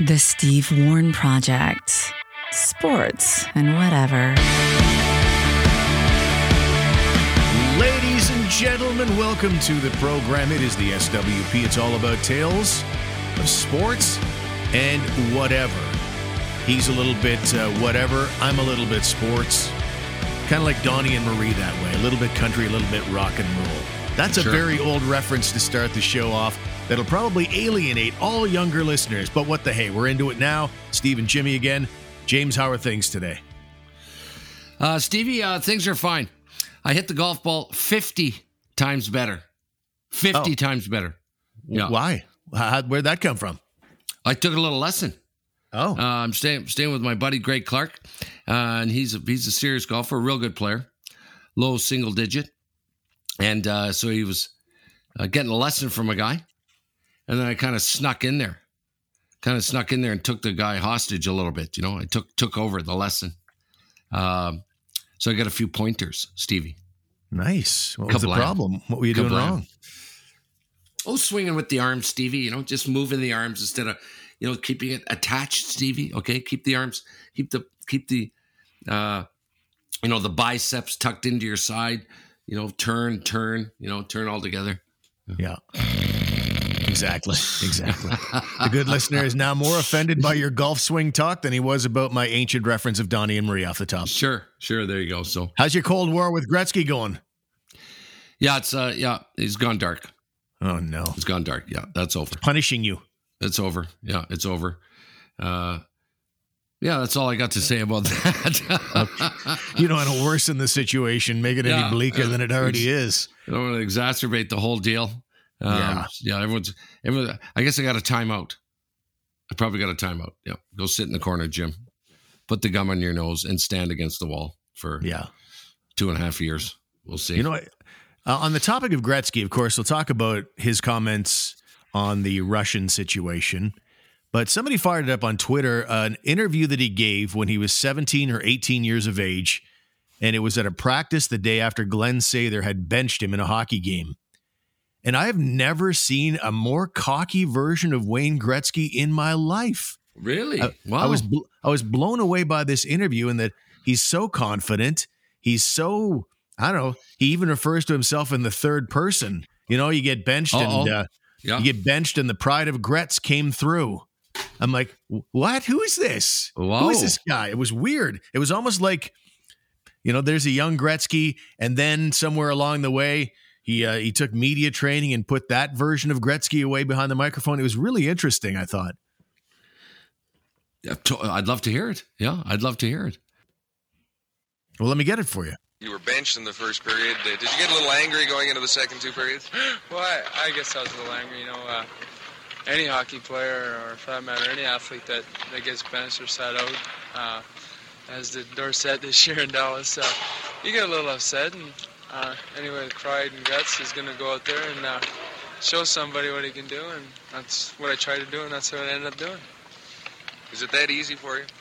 The Steve Warren Project. Sports and whatever. Ladies and gentlemen, welcome to the program. It is the SWP. It's all about tales of sports and whatever. He's a little bit uh, whatever. I'm a little bit sports. Kind of like Donnie and Marie that way. A little bit country, a little bit rock and roll. That's a Sure. very old reference to start the show off that'll probably alienate all younger listeners. But what the hey, we're into it now. Steve and Jimmy again. James, how are things today? Uh, Stevie, uh, things are fine. I hit the golf ball 50 times better. 50 Oh. times better. Yeah. Why? How, where'd that come from? I took a little lesson. Oh, Uh, I'm staying staying with my buddy Greg Clark, uh, and he's a, he's a serious golfer, a real good player, low single digit, and uh, so he was uh, getting a lesson from a guy, and then I kind of snuck in there, kind of snuck in there and took the guy hostage a little bit. You know, I took took over the lesson, um, so I got a few pointers, Stevie. nice. What was the problem? What were you doing wrong? Oh, swinging with the arms, Stevie. You know, just moving the arms instead of, you know, keeping it attached, Stevie. Okay, keep the arms, keep the keep the, uh, you know, the biceps tucked into your side. You know, turn, turn. You know, turn all together. Yeah. Exactly. Exactly. the good listener is now more offended by your golf swing talk than he was about my ancient reference of Donnie and Marie off the top. Sure, sure. There you go. So How's your Cold War with Gretzky going? yeah, it's uh, yeah, he's gone dark. Oh no. It's gone dark. Yeah, that's over. Punishing you. It's over. Yeah, it's over. Uh, yeah, that's all I got to say about that. You don't want to worsen the situation, make it any bleaker uh, than it already is. I don't want to exacerbate the whole deal. Um, Yeah. yeah, everyone's. Everyone, I guess I got a timeout. I probably got a timeout. Yeah, go sit in the corner, Jim. Put the gum on your nose and stand against the wall for Yeah. two and a half years. We'll see. You know, what? uh, on the topic of Gretzky, of course, we'll talk about his comments on the Russian situation. But somebody fired it up on Twitter an interview that he gave when he was 17 or 18 years of age. And it was at a practice the day after Glen Sather had benched him in a hockey game. And I have never seen a more cocky version of Wayne Gretzky in my life. really? I, wow. I was bl- I was blown away by this interview and that he's so confident. He's so I don't know. He even refers to himself in the third person. You know, you get benched Uh-oh. and uh, yeah. you get benched, and the pride of Gretz came through. I'm like, what? Who is this? Who Whoa. is this guy? It was weird. It was almost like, you know, there's a young Gretzky, and then somewhere along the way, he uh, he took media training and put that version of Gretzky away behind the microphone. It was really interesting. I thought. Yeah, I'd love to hear it. Yeah, I'd love to hear it. Well, let me get it for you. You were benched in the first period. Did you get a little angry going into the second two periods? Well, I, I guess I was a little angry. You know, uh, any hockey player, or for that matter, any athlete that, that gets benched or sat out, uh, as did Dorsett this year in Dallas, uh, you get a little upset. And uh, anyway, the pride and guts is going to go out there and uh, show somebody what he can do, and that's what I tried to do, and that's what I ended up doing. Is it that easy for you?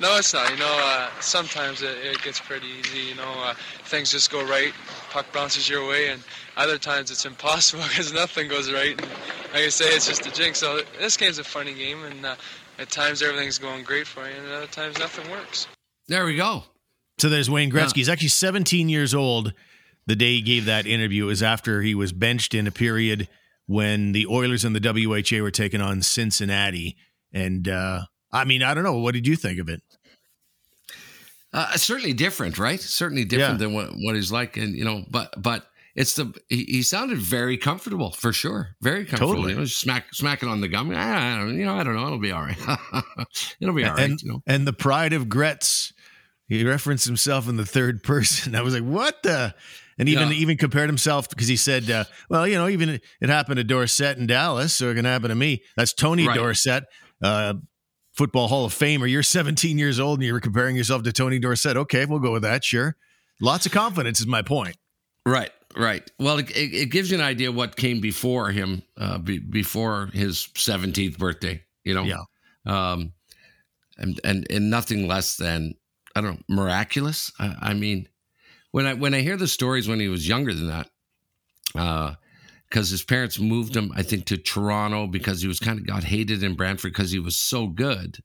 No, it's not. You know, uh, sometimes it, it gets pretty easy. You know, uh, things just go right, puck bounces your way, and other times it's impossible because nothing goes right. And like I say, it's just a jinx. So this game's a funny game, and uh, at times everything's going great for you, and at other times nothing works. There we go. So there's Wayne Gretzky. He's actually 17 years old. The day he gave that interview is after he was benched in a period when the Oilers and the WHA were taking on Cincinnati. And uh, I mean, I don't know. What did you think of it? Uh, certainly different, right? Certainly different Yeah. than what, what he's like, and you know, but but it's the he, he sounded very comfortable for sure, very comfortable. Totally. You know, smack smacking on the gum. I don't, you know, I don't know. It'll be all right. It'll be all right. and, You know, and the pride of Gretz. He referenced himself in the third person. I was like, what the? And even Yeah. even compared himself because he said, uh, well, you know, even it happened to Dorsett in Dallas, so it can happen to me. That's Tony Right. Dorsett, uh, football Hall of Famer. You're 17 years old and you're comparing yourself to Tony Dorsett. Okay, we'll go with that. Sure. Lots of confidence is my point. right, right. Well, it, it, gives you an idea what came before him, uh, be, before his seventeenth birthday. You know, Yeah. um, and and and nothing less than I don't know miraculous. I, I mean, when I when I hear the stories when he was younger than that, uh, because his parents moved him, I think, to Toronto because he was kind of got hated in Brantford because he was so good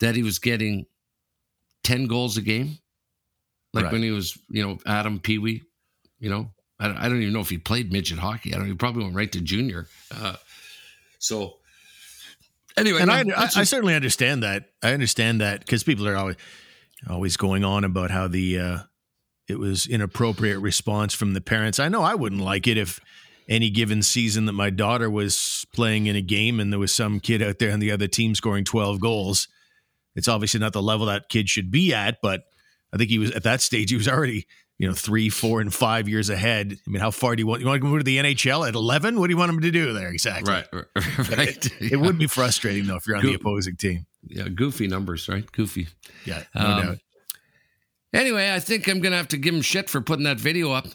that he was getting 10 goals a game. Like Right. when he was, you know, Atom Pee Wee, you know, I don't, I don't even know if he played midget hockey. I don't, he probably went right to junior. Uh, so anyway, and I, I, I certainly understand that. I understand that because people are always always going on about how the uh, it was inappropriate response from the parents. I know I wouldn't like it if any given season that my daughter was playing in a game and there was some kid out there on the other team scoring twelve goals. It's obviously not the level that kid should be at, but I think he was at that stage. He was already you know three, four, and five years ahead. I mean, how far do you want? You want to go to the NHL at eleven? What do you want him to do there exactly? right, right. right. It would be frustrating though if you're on the opposing team. yeah, goofy numbers, right? Goofy. Yeah, no Um, doubt. Anyway, I think I'm gonna have to give him shit for putting that video up.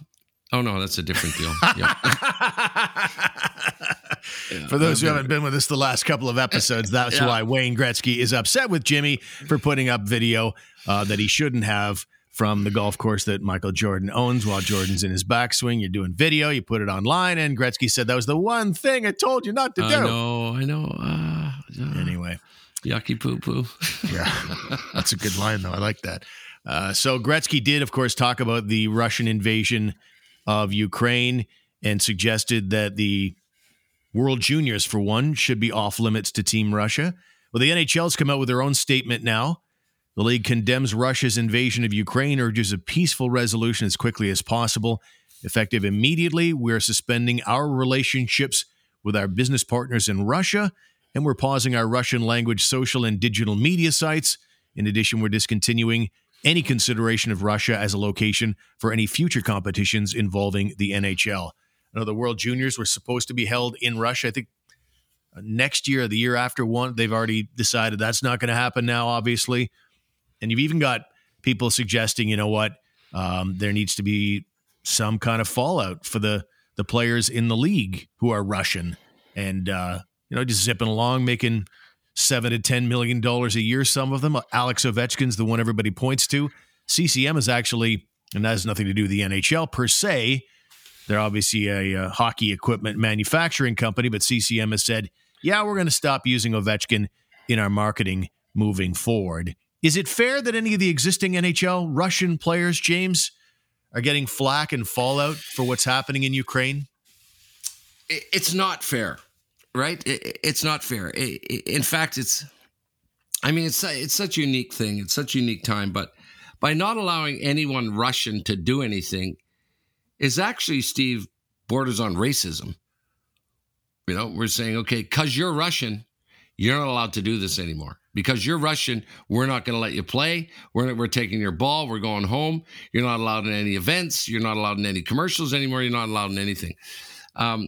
Oh no, that's a different deal. Yeah. For those who haven't been with us the last couple of episodes, that's Yeah. why Wayne Gretzky is upset with Jimmy for putting up video uh, that he shouldn't have from the golf course that Michael Jordan owns while Jordan's in his backswing. You're doing video, you put it online, and Gretzky said that was the one thing I told you not to do. I know, I know. Uh, uh, Anyway, yucky poo poo. yeah, that's a good line though. I like that. Uh, so Gretzky did, of course, talk about the Russian invasion of Ukraine and suggested that the World Juniors, for one, should be off limits to Team Russia. Well, the NHL's come out with their own statement now. The league condemns Russia's invasion of Ukraine, urges a peaceful resolution as quickly as possible. Effective immediately, we're suspending our relationships with our business partners in Russia, and we're pausing our Russian language social and digital media sites. In addition, we're discontinuing any consideration of Russia as a location for any future competitions involving the NHL. I know the World Juniors were supposed to be held in Russia. I think uh, next year the year after one, they've already decided that's not going to happen now, obviously. And you've even got people suggesting, you know what, um, there needs to be some kind of fallout for the the players in the league who are Russian and uh, you know just zipping along, making seven to ten million dollars a year. Some of them, Alex Ovechkin's the one everybody points to. CCM is actually, and that has nothing to do with the NHL per se. They're obviously a, uh hockey equipment manufacturing company, but CCM has said, yeah, we're going to stop using Ovechkin in our marketing moving forward. Is it fair that any of the existing NHL Russian players, James, are getting flack and fallout for what's happening in Ukraine? it's not fair, right? It- it's not fair. I- I- In fact, it's. I mean, it's it's such a unique thing. It's such a unique time, but by not allowing anyone Russian to do anything, is actually Steve borders on racism. You know, we're saying, okay, because you're Russian, you're not allowed to do this anymore. Because you're Russian, we're not going to let you play. We're, we're taking your ball. We're going home. You're not allowed in any events. You're not allowed in any commercials anymore. You're not allowed in anything. Um,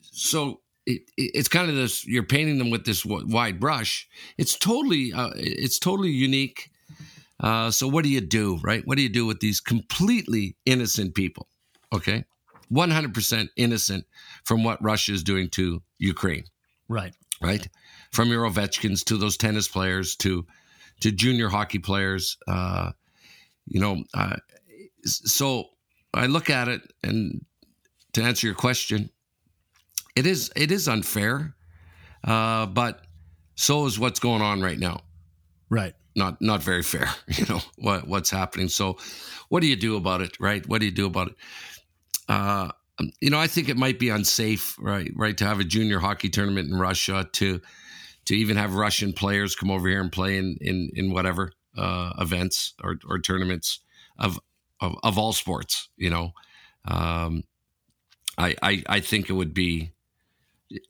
so it, it- it's kind of this you're painting them with this wide brush. It's totally uh, it's totally unique. Uh, so what do you do right? What do you do with these completely innocent people okay? 100% innocent from what russia is doing to ukraine Right. right? From your ovechkins to those tennis players to to junior hockey players uh, you know uh, so i look at it and to answer your question it is it is unfair uh, but so is what's going on right now. Right. not not very fair you know what what's happening. So what do you do about it right? What do you do about it? Uh you know i think it might be unsafe right right to have a junior hockey tournament in russia to to even have russian players come over here and play in in, in whatever uh events or, or tournaments of, of of all sports you know? Um I, I i think it would be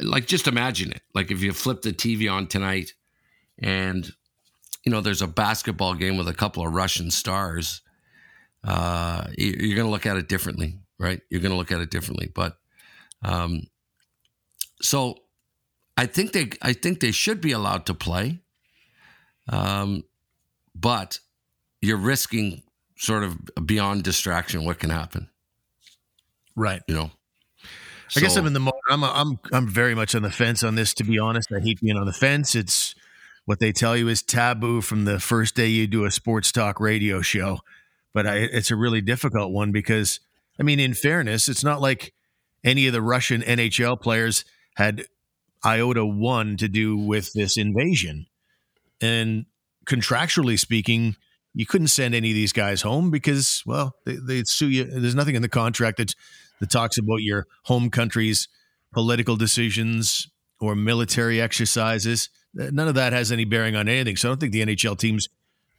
like just imagine it. Like if you flip the tv on tonight and you know there's a basketball game with a couple of russian stars uh you- you're going to look at it differently right? You're going to look at it differently. But um so i think they i think they should be allowed to play um but you're risking sort of beyond distraction what can happen. Right. you know I guess I'm in the I'm I'm I'm very much on the fence on this. To be honest, I hate being on the fence. It's what they tell you is taboo from the first day you do a sports talk radio show, but I, it's a really difficult one because I mean, in fairness, it's not like any of the Russian NHL players had iota one to do with this invasion. And contractually speaking, you couldn't send any of these guys home because, well, they, they'd sue you. There's nothing in the contract that, that talks about your home country's political decisions or military exercises. Uh, none of that has any bearing on anything. So I don't think the NHL teams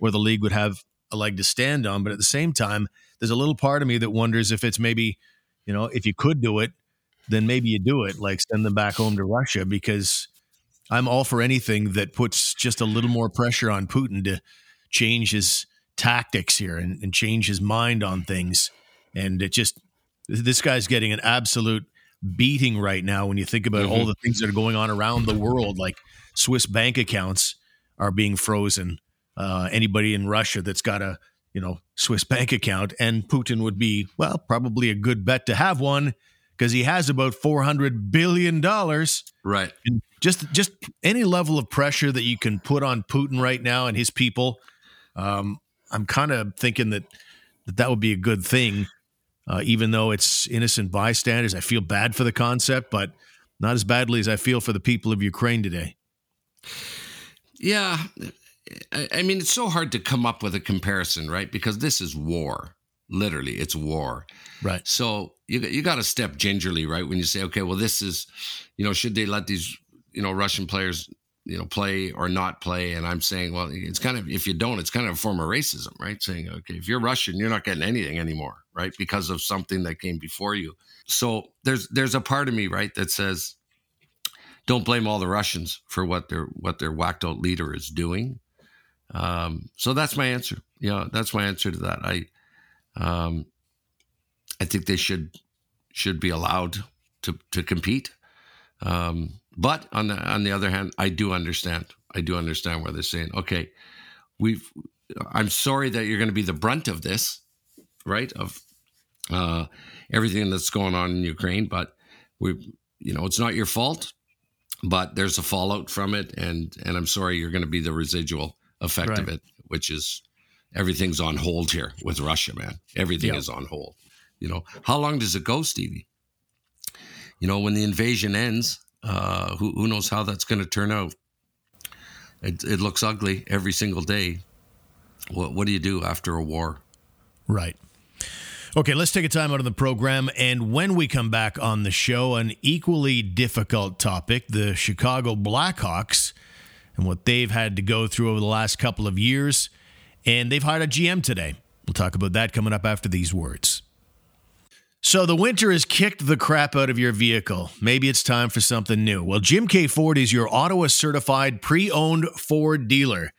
or the league would have a leg to stand on. But at the same time, there's a little part of me that wonders if it's maybe, you know, if you could do it, then maybe you do it, like send them back home to Russia, because I'm all for anything that puts just a little more pressure on Putin to change his tactics here and, and change his mind on things. And it just, this guy's getting an absolute beating right now when you think about mm-hmm. all the things that are going on around the world, like Swiss bank accounts are being frozen. Uh, anybody in Russia that's got a you know Swiss bank account, and Putin would be well probably a good bet to have one because he has about four hundred billion dollars. Right. And just just any level of pressure that you can put on Putin right now and his people, um, I'm kind of thinking that, that that would be a good thing. Uh, even though it's innocent bystanders, I feel bad for the concept, but not as badly as I feel for the people of Ukraine today. Yeah, I mean, it's so hard to come up with a comparison, right? Because this is war. Literally, it's war. Right. So you you got to step gingerly, right? When you say, okay, well, this is, you know, should they let these, you know, Russian players, you know, play or not play? And I'm saying, well, it's kind of if you don't, it's kind of a form of racism, right? Saying, okay, if you're Russian, you're not getting anything anymore, right? Because of something that came before you. So there's there's a part of me, right, that says, don't blame all the Russians for what their what their whacked out leader is doing um, so that's my answer. Yeah, you know, that's my answer to that. I, um, I think they should should be allowed to to compete. Um, but on the on the other hand, I do understand. I do understand where they're saying, okay, we've. I'm sorry that you're going to be the brunt of this, right? Of uh, everything that's going on in Ukraine, but we, you know, it's not your fault, but there's a fallout from it, and and I'm sorry you're going to be the residual effect right. of it, which is everything's on hold here with Russia, man. Everything is on hold. You know, how long does it go, Stevie? You know, when the invasion ends, uh, who, who knows how that's going to turn out? It, it looks ugly every single day. What, what do you do after a war? Right. Okay, let's take a time out of the program. And when we come back on the show, an equally difficult topic the Chicago Blackhawks and what they've had to go through over the last couple of years. And they've hired a GM today. We'll talk about that coming up after these words. So the winter has kicked the crap out of your vehicle. Maybe it's time for something new. Well, Jim K Ford is your Ottawa certified pre-owned Ford dealer.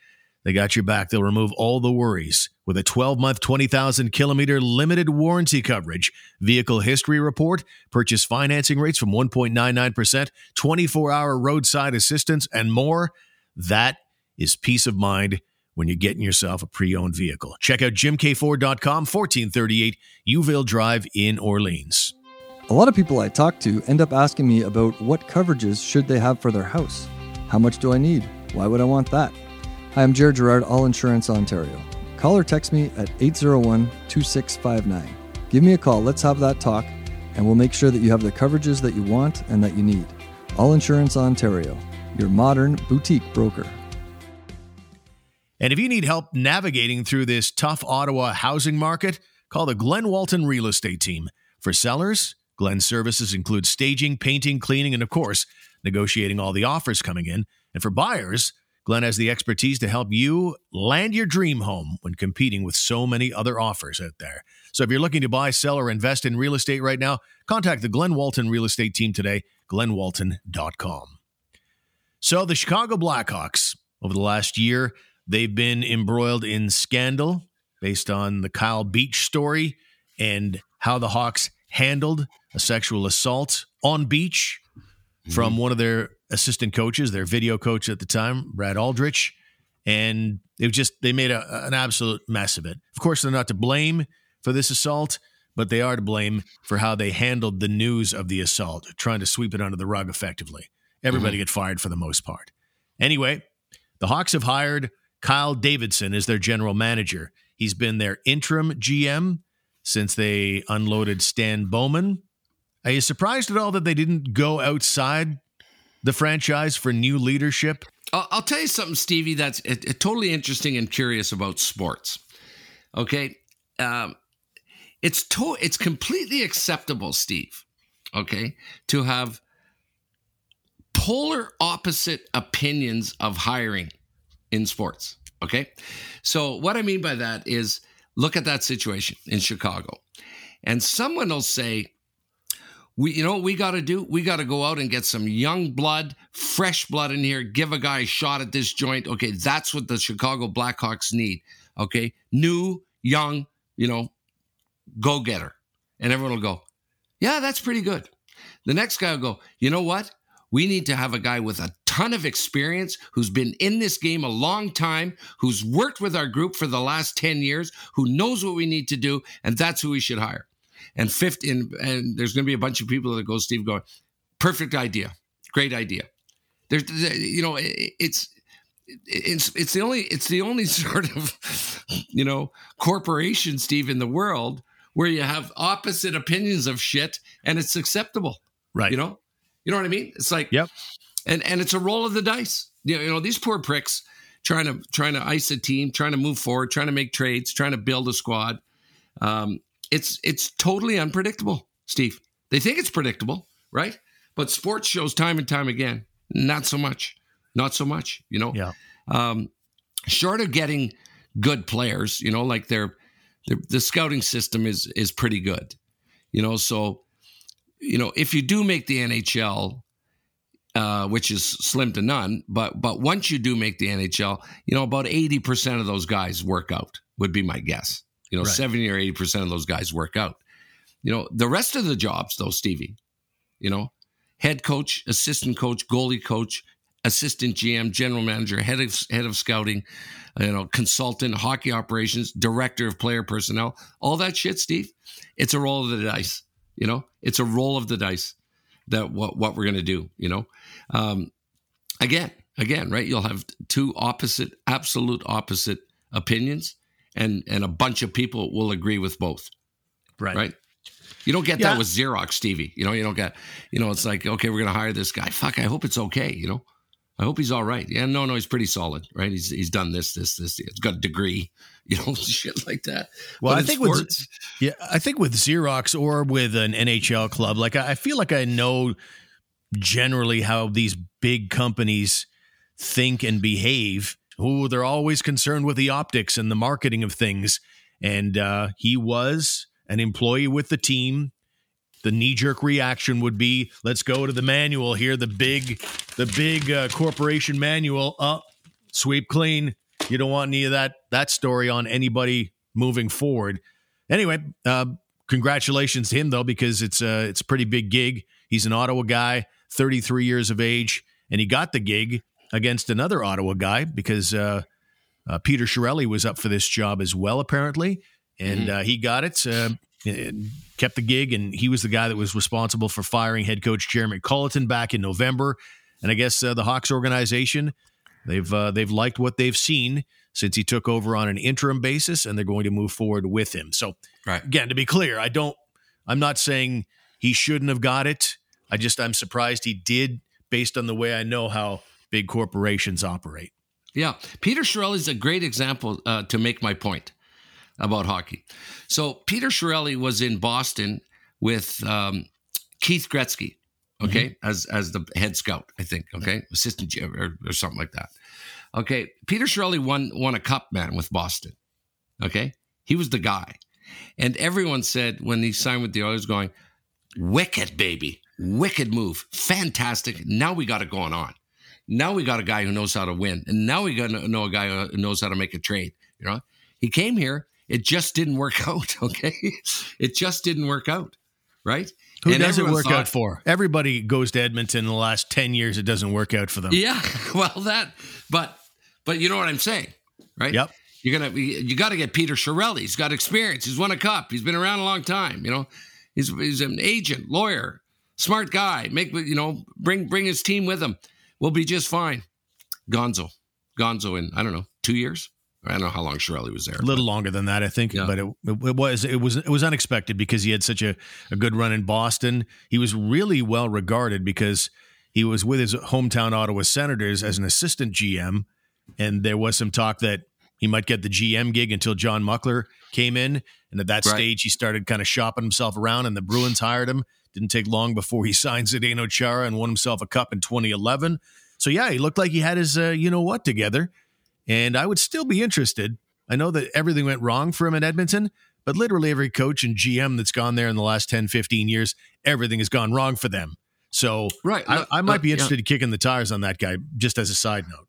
They got your back. They'll remove all the worries with a 12-month, 20,000 kilometer limited warranty coverage, vehicle history report, purchase financing rates from 1.99%, 24-hour roadside assistance, and more. That is peace of mind when you're getting yourself a pre-owned vehicle. Check out jimkford.com, 1438 Youville Drive in Orleans. A lot of people I talk to end up asking me about what coverages should they have for their house. How much do I need? Why would I want that? Hi, I'm Jared Gerard, All Insurance Ontario. Call or text me at 801 2659. Give me a call, let's have that talk, and we'll make sure that you have the coverages that you want and that you need. All Insurance Ontario your modern boutique broker. And if you need help navigating through this tough Ottawa housing market, call the Glen Walton Real Estate Team. For sellers, Glen's services include staging, painting, cleaning, and of course, negotiating all the offers coming in. And for buyers, Glenn has the expertise to help you land your dream home when competing with so many other offers out there. So if you're looking to buy, sell, or invest in real estate right now, contact the Glenn Walton Real Estate Team today, glennwalton.com. So the Chicago Blackhawks, over the last year, they've been embroiled in scandal based on the Kyle Beach story and how the Hawks handled a sexual assault on beach mm-hmm. from one of their assistant coaches, their video coach at the time, Brad Aldrich. And was just, they made a, an absolute mess of it. Of course, they're not to blame for this assault, but they are to blame for how they handled the news of the assault, trying to sweep it under the rug effectively. Everybody mm-hmm. get fired for the most part. Anyway, the Hawks have hired Kyle Davidson is their general manager. He's been their interim GM since they unloaded Stan Bowman Are you surprised at all that they didn't go outside the franchise for new leadership? I'll, tell you something, Stevie. That's totally interesting and curious about sports. Okay, um, it's to, it's completely acceptable, Steve. Okay, to have polar opposite opinions of hiring in sports. Okay, so what I mean by that is look at that situation in Chicago, and someone will say, we you know what we got to do? We got to go out and get some young blood fresh blood in here give a guy a shot at this joint. Okay that's what the chicago blackhawks need okay? New young you know go getter and everyone will go yeah that's pretty good. The next guy will go you know what? We need to have a guy with a ton of experience who's been in this game a long time who's worked with our group for the last 10 years who knows what we need to do and that's who we should hire. And 50 and, and there's going to be a bunch of people that go steve going perfect idea. Great idea. There's you know it's it's it's the only it's the only sort of you know corporation steve in the world where you have opposite opinions of shit and it's acceptable. Right. you know? You know what i mean? It's like Yep. And and it's a roll of the dice. You know, you know these poor pricks trying to trying to ice a team trying to move forward trying to make trades trying to build a squad. Um, it's it's totally unpredictable steve. They think it's predictable right? But sports shows time and time again not so much not so much you know? Yeah. um, short of getting good players you know like their, their the scouting system is is pretty good you know? So you know if you do make the nhl uh, which is slim to none. But but once you do make the NHL, you know about eighty percent of those guys work out. Would be my guess. You know, Right. seventy or eighty percent of those guys work out. You know, the rest of the jobs, though, Stevie. You know, head coach, assistant coach, goalie coach, assistant GM, general manager, head of head of scouting, you know, consultant, hockey operations, director of player personnel, all that shit, Steve. It's a roll of the dice. You know, it's a roll of the dice that what what we're gonna do. You know, um, again, again, right? You'll have two opposite, absolute opposite opinions, and and a bunch of people will agree with both. Right. Right. You don't get Yeah. that with Xerox, Stevie. You know, you don't get, you know, it's like, okay, we're going to hire this guy. Fuck, I hope it's okay. You know, I hope he's all right. Yeah, no, no, he's pretty solid, right? He's he's done this, this, this. He's got a degree, you know, shit like that. Well, But I in think with yeah, I think with Xerox or with an NHL club, like I I feel like I know generally how these big companies think and behave. Oh, they're always concerned with the optics and the marketing of things. And uh, he was an employee with the team. The knee jerk reaction would be, "Let's go to the manual here, the big, the big uh, corporation manual. Up, sweep clean. You don't want any of that that story on anybody moving forward." Anyway, uh, congratulations to him though, because it's a it's a pretty big gig. He's an Ottawa guy, 33 years of age, and he got the gig against another Ottawa guy because uh, uh, Peter Chiarelli was up for this job as well, apparently, and uh, he got it. Uh, kept the gig, and he was the guy that was responsible for firing head coach Jeremy Colliton back in November. And I guess uh, the Hawks organization they've uh, they've liked what they've seen since he took over on an interim basis, and they're going to move forward with him. So Right. again, to be clear, I don't. I'm not saying he shouldn't have got it. I just I'm surprised he did, based on the way I know how big corporations operate. Yeah, Peter Chiarelli is a great example uh, to make my point about hockey. So Peter Chiarelli was in Boston with um, Keith Gretzky, okay, as as the head scout, I think, okay, assistant or, or something like that. Okay, Peter Chiarelli won won a cup, man, with Boston. Okay, he was the guy, and everyone said when he signed with the Oilers, going, "Wicked baby, wicked move, fantastic." Now we got it going on. Now we got a guy who knows how to win, and now we got to know a guy who knows how to make a trade. You know, he came here, it just didn't work out. Okay, it just didn't work out, right? Who And does it work thought- out for? Everybody goes to Edmonton in the last ten years. It doesn't work out for them. Yeah, well, that, but but you know what I'm saying, right? Yep. You're gonna you got to get Peter Chiarelli. He's got experience. He's won a cup. He's been around a long time. You know, he's he's an agent, lawyer, smart guy. Make you know bring bring his team with him. We'll be just fine. Gonzo, Gonzo in I don't know two years, I don't know how long Chiarelli was there. A little longer than that, I think, Yeah. but it, it was it was it was unexpected because he had such a, a good run in Boston. He was really well regarded because he was with his hometown Ottawa Senators as an assistant GM, and there was some talk that he might get the GM gig until John Muckler came in, and at that Right. stage he started kind of shopping himself around, and the Bruins hired him. Didn't take long before he signed Zdeno Chara and won himself a cup in 2011. So yeah, he looked like he had his uh, you know what together. And I would still be interested. I know that everything went wrong for him in Edmonton, but literally every coach and GM that's gone there in the last 10, 15 years, everything has gone wrong for them. So Right. I, I might be yeah. interested in kicking the tires on that guy, just as a side note.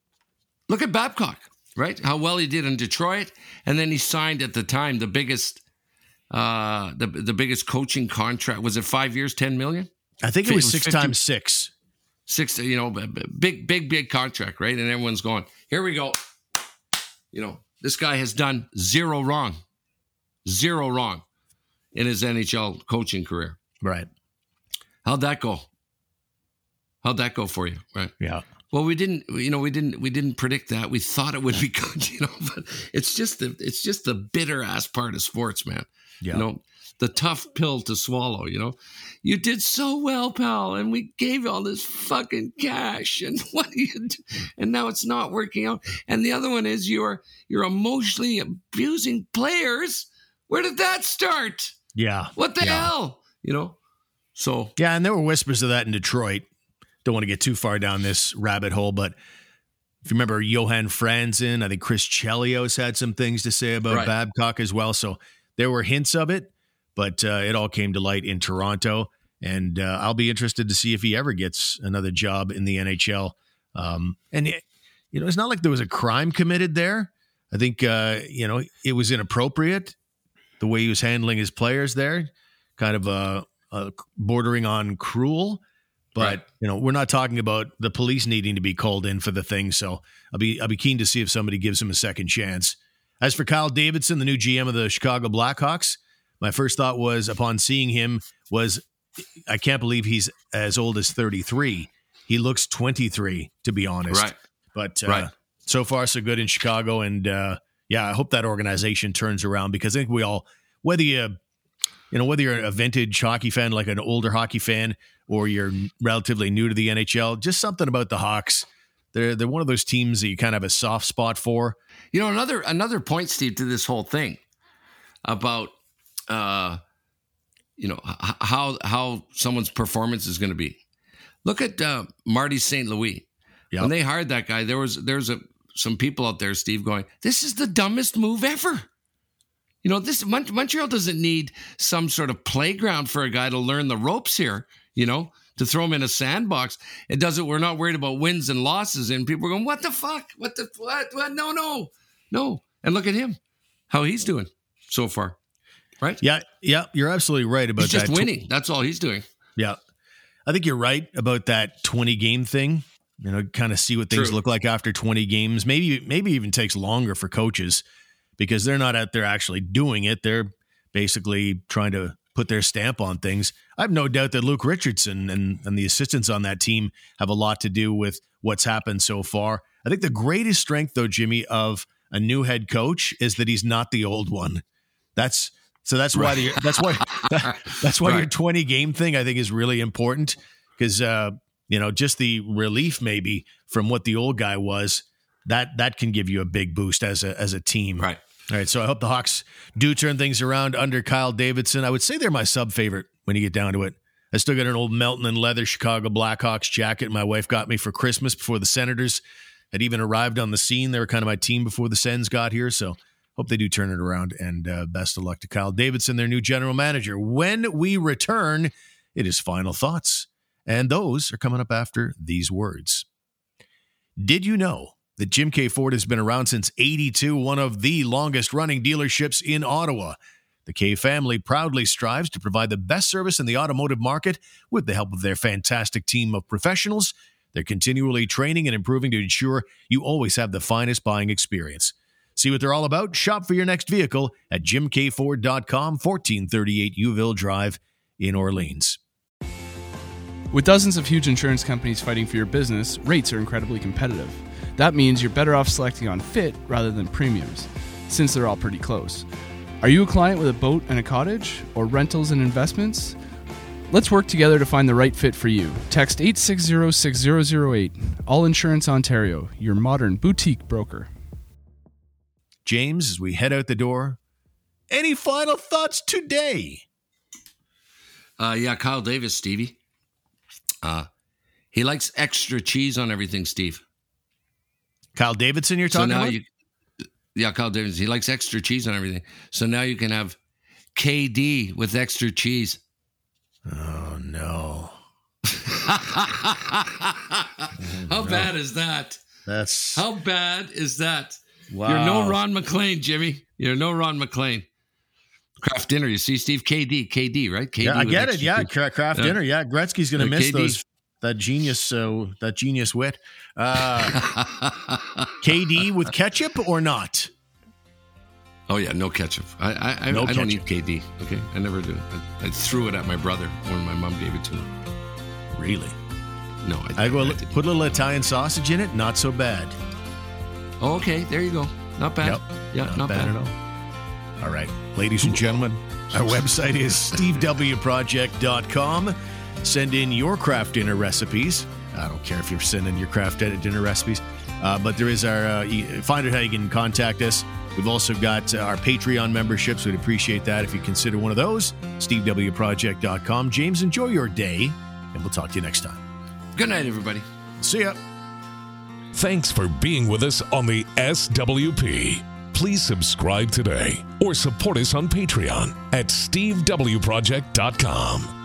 Look at Babcock, right? How well he did in Detroit, and then he signed at the time the biggest, uh, the the biggest coaching contract. Was it five years, ten million? I think it It was was six 50 times six. Six, you know, big, big, big contract, right? And everyone's going, here we go. You know, this guy has done zero wrong, zero wrong in his NHL coaching career. Right. How'd that go? How'd that go for you? Right. Yeah. Well, we didn't, you know, we didn't, we didn't predict that. We thought it would be good, you know, but it's just the, it's just the bitter ass part of sports, man. Yeah. You know, the tough pill to swallow, you know. You did so well, pal, and we gave you all this fucking cash, and what do you do? And now it's not working out. And the other one is you're you're emotionally abusing players. Where did that start? Yeah. What the Yeah. hell? You know. So Yeah, and there were whispers of that in Detroit. Don't want to get too far down this rabbit hole, but if you remember Johan Franzen, I think Chris Chelios had some things to say about Right. Babcock as well. So there were hints of it, but uh, it all came to light in Toronto. And uh, I'll be interested to see if he ever gets another job in the NHL. Um, and, it, you know, it's not like there was a crime committed there. I think, uh, you know, it was inappropriate the way he was handling his players there, kind of uh, uh, bordering on cruel. But Right. you know, we're not talking about the police needing to be called in for the thing. So I'll be I'll be keen to see if somebody gives him a second chance. As for Kyle Davidson, the new GM of the Chicago Blackhawks, my first thought was upon seeing him was I can't believe he's as old as 33. He looks 23, to be honest. right. But uh, Right. so far, so good in Chicago. And uh, yeah, I hope that organization turns around because I think we all, whether you, you know, whether you're a vintage hockey fan, like an older hockey fan, or you're relatively new to the NHL, just something about the Hawks. They're they're one of those teams that you kind of have a soft spot for. You know, another another point, Steve, to this whole thing about uh, you know h- how how someone's performance is going to be. Look at uh, Marty St. Louis. Yep. When they hired that guy, there was there's a some people out there, Steve, going, "This is the dumbest move ever." You know, this Mon- Montreal doesn't need some sort of playground for a guy to learn the ropes here. You know, to throw him in a sandbox. It doesn't. We're not worried about wins and losses. And people are going, "What the fuck? What the what? what? No, no, no." And look at him, how he's doing so far. Right? Yeah, yeah, you're absolutely right about He's just that. winning. That's all he's doing. Yeah. I think you're right about that 20 game thing. You know, kind of see what things True. look like after 20 games. Maybe maybe even takes longer for coaches because they're not out there actually doing it. They're basically trying to put their stamp on things. I have no doubt that Luke Richardson and, and the assistants on that team have a lot to do with what's happened so far. I think the greatest strength though, Jimmy, of a new head coach is that he's not the old one. That's so that's why the, that's why that's why your 20 game thing I think is really important because uh you know just the relief maybe from what the old guy was that that can give you a big boost as a as a team. Right. All right, so I hope the Hawks do turn things around under Kyle Davidson. I would say they're my sub favorite when you get down to it. I still got an old Melton and leather Chicago Blackhawks jacket my wife got me for Christmas before the Senators had even arrived on the scene. They were kind of my team before the Sens got here, so hope they do turn it around. And uh, best of luck to Kyle Davidson, their new general manager. When we return, it is final thoughts, and those are coming up after these words. Did you know that Jim K. Ford has been around since 82, one of the longest running dealerships in Ottawa? The K family proudly strives to provide the best service in the automotive market with the help of their fantastic team of professionals. They're continually training and improving to ensure you always have the finest buying experience. See what they're all about? Shop for your next vehicle at jimkford.com, 1438 Youville Drive in Orleans. With dozens of huge insurance companies fighting for your business, rates are incredibly competitive. That means you're better off selecting on fit rather than premiums, since they're all pretty close. Are you a client with a boat and a cottage, or rentals and investments? Let's work together to find the right fit for you. Text 8606008. All Insurance Ontario, your modern boutique broker. James, as we head out the door, any final thoughts today? Uh, yeah, Kyle Davis, Stevie. Uh, he likes extra cheese on everything, Steve. Kyle Davidson, you're So talking now about? you, yeah, Kyle Davidson. He likes extra cheese on everything. So now you can have KD with extra cheese. oh no, How bad is that? that's How bad is that? Wow. You're no Ron MacLean, Jimmy. You're no Ron MacLean. Kraft dinner. You see, Steve KD, KD, right? KD Yeah, I get it. Yeah, Kraft Yeah. dinner. Yeah, Gretzky's going to miss KD. those that genius. Uh, that genius wit. Uh, KD with ketchup or not? oh yeah, no ketchup. I I, I, No I don't eat. KD. Okay, I never do. I, I threw it at my brother when my mom gave it to me. Really? No, I, I go didn't. put a little Italian sausage in it. Not so bad. Oh, okay, there you go. Not bad. Yep. Yeah, not, bad. at all. All right, ladies and gentlemen, our website is stevewproject.com. Send in your Kraft dinner recipes. I don't care if you're sending your Kraft dinner recipes, uh, but there is our uh, find out how you can contact us. We've also got uh, our Patreon memberships. We'd appreciate that if you consider one of those. stevewproject.com. James, enjoy your day, and we'll talk to you next time. Good night, everybody. See ya. Thanks for being with us on the SWP. Please subscribe today or support us on Patreon at stevewproject.com.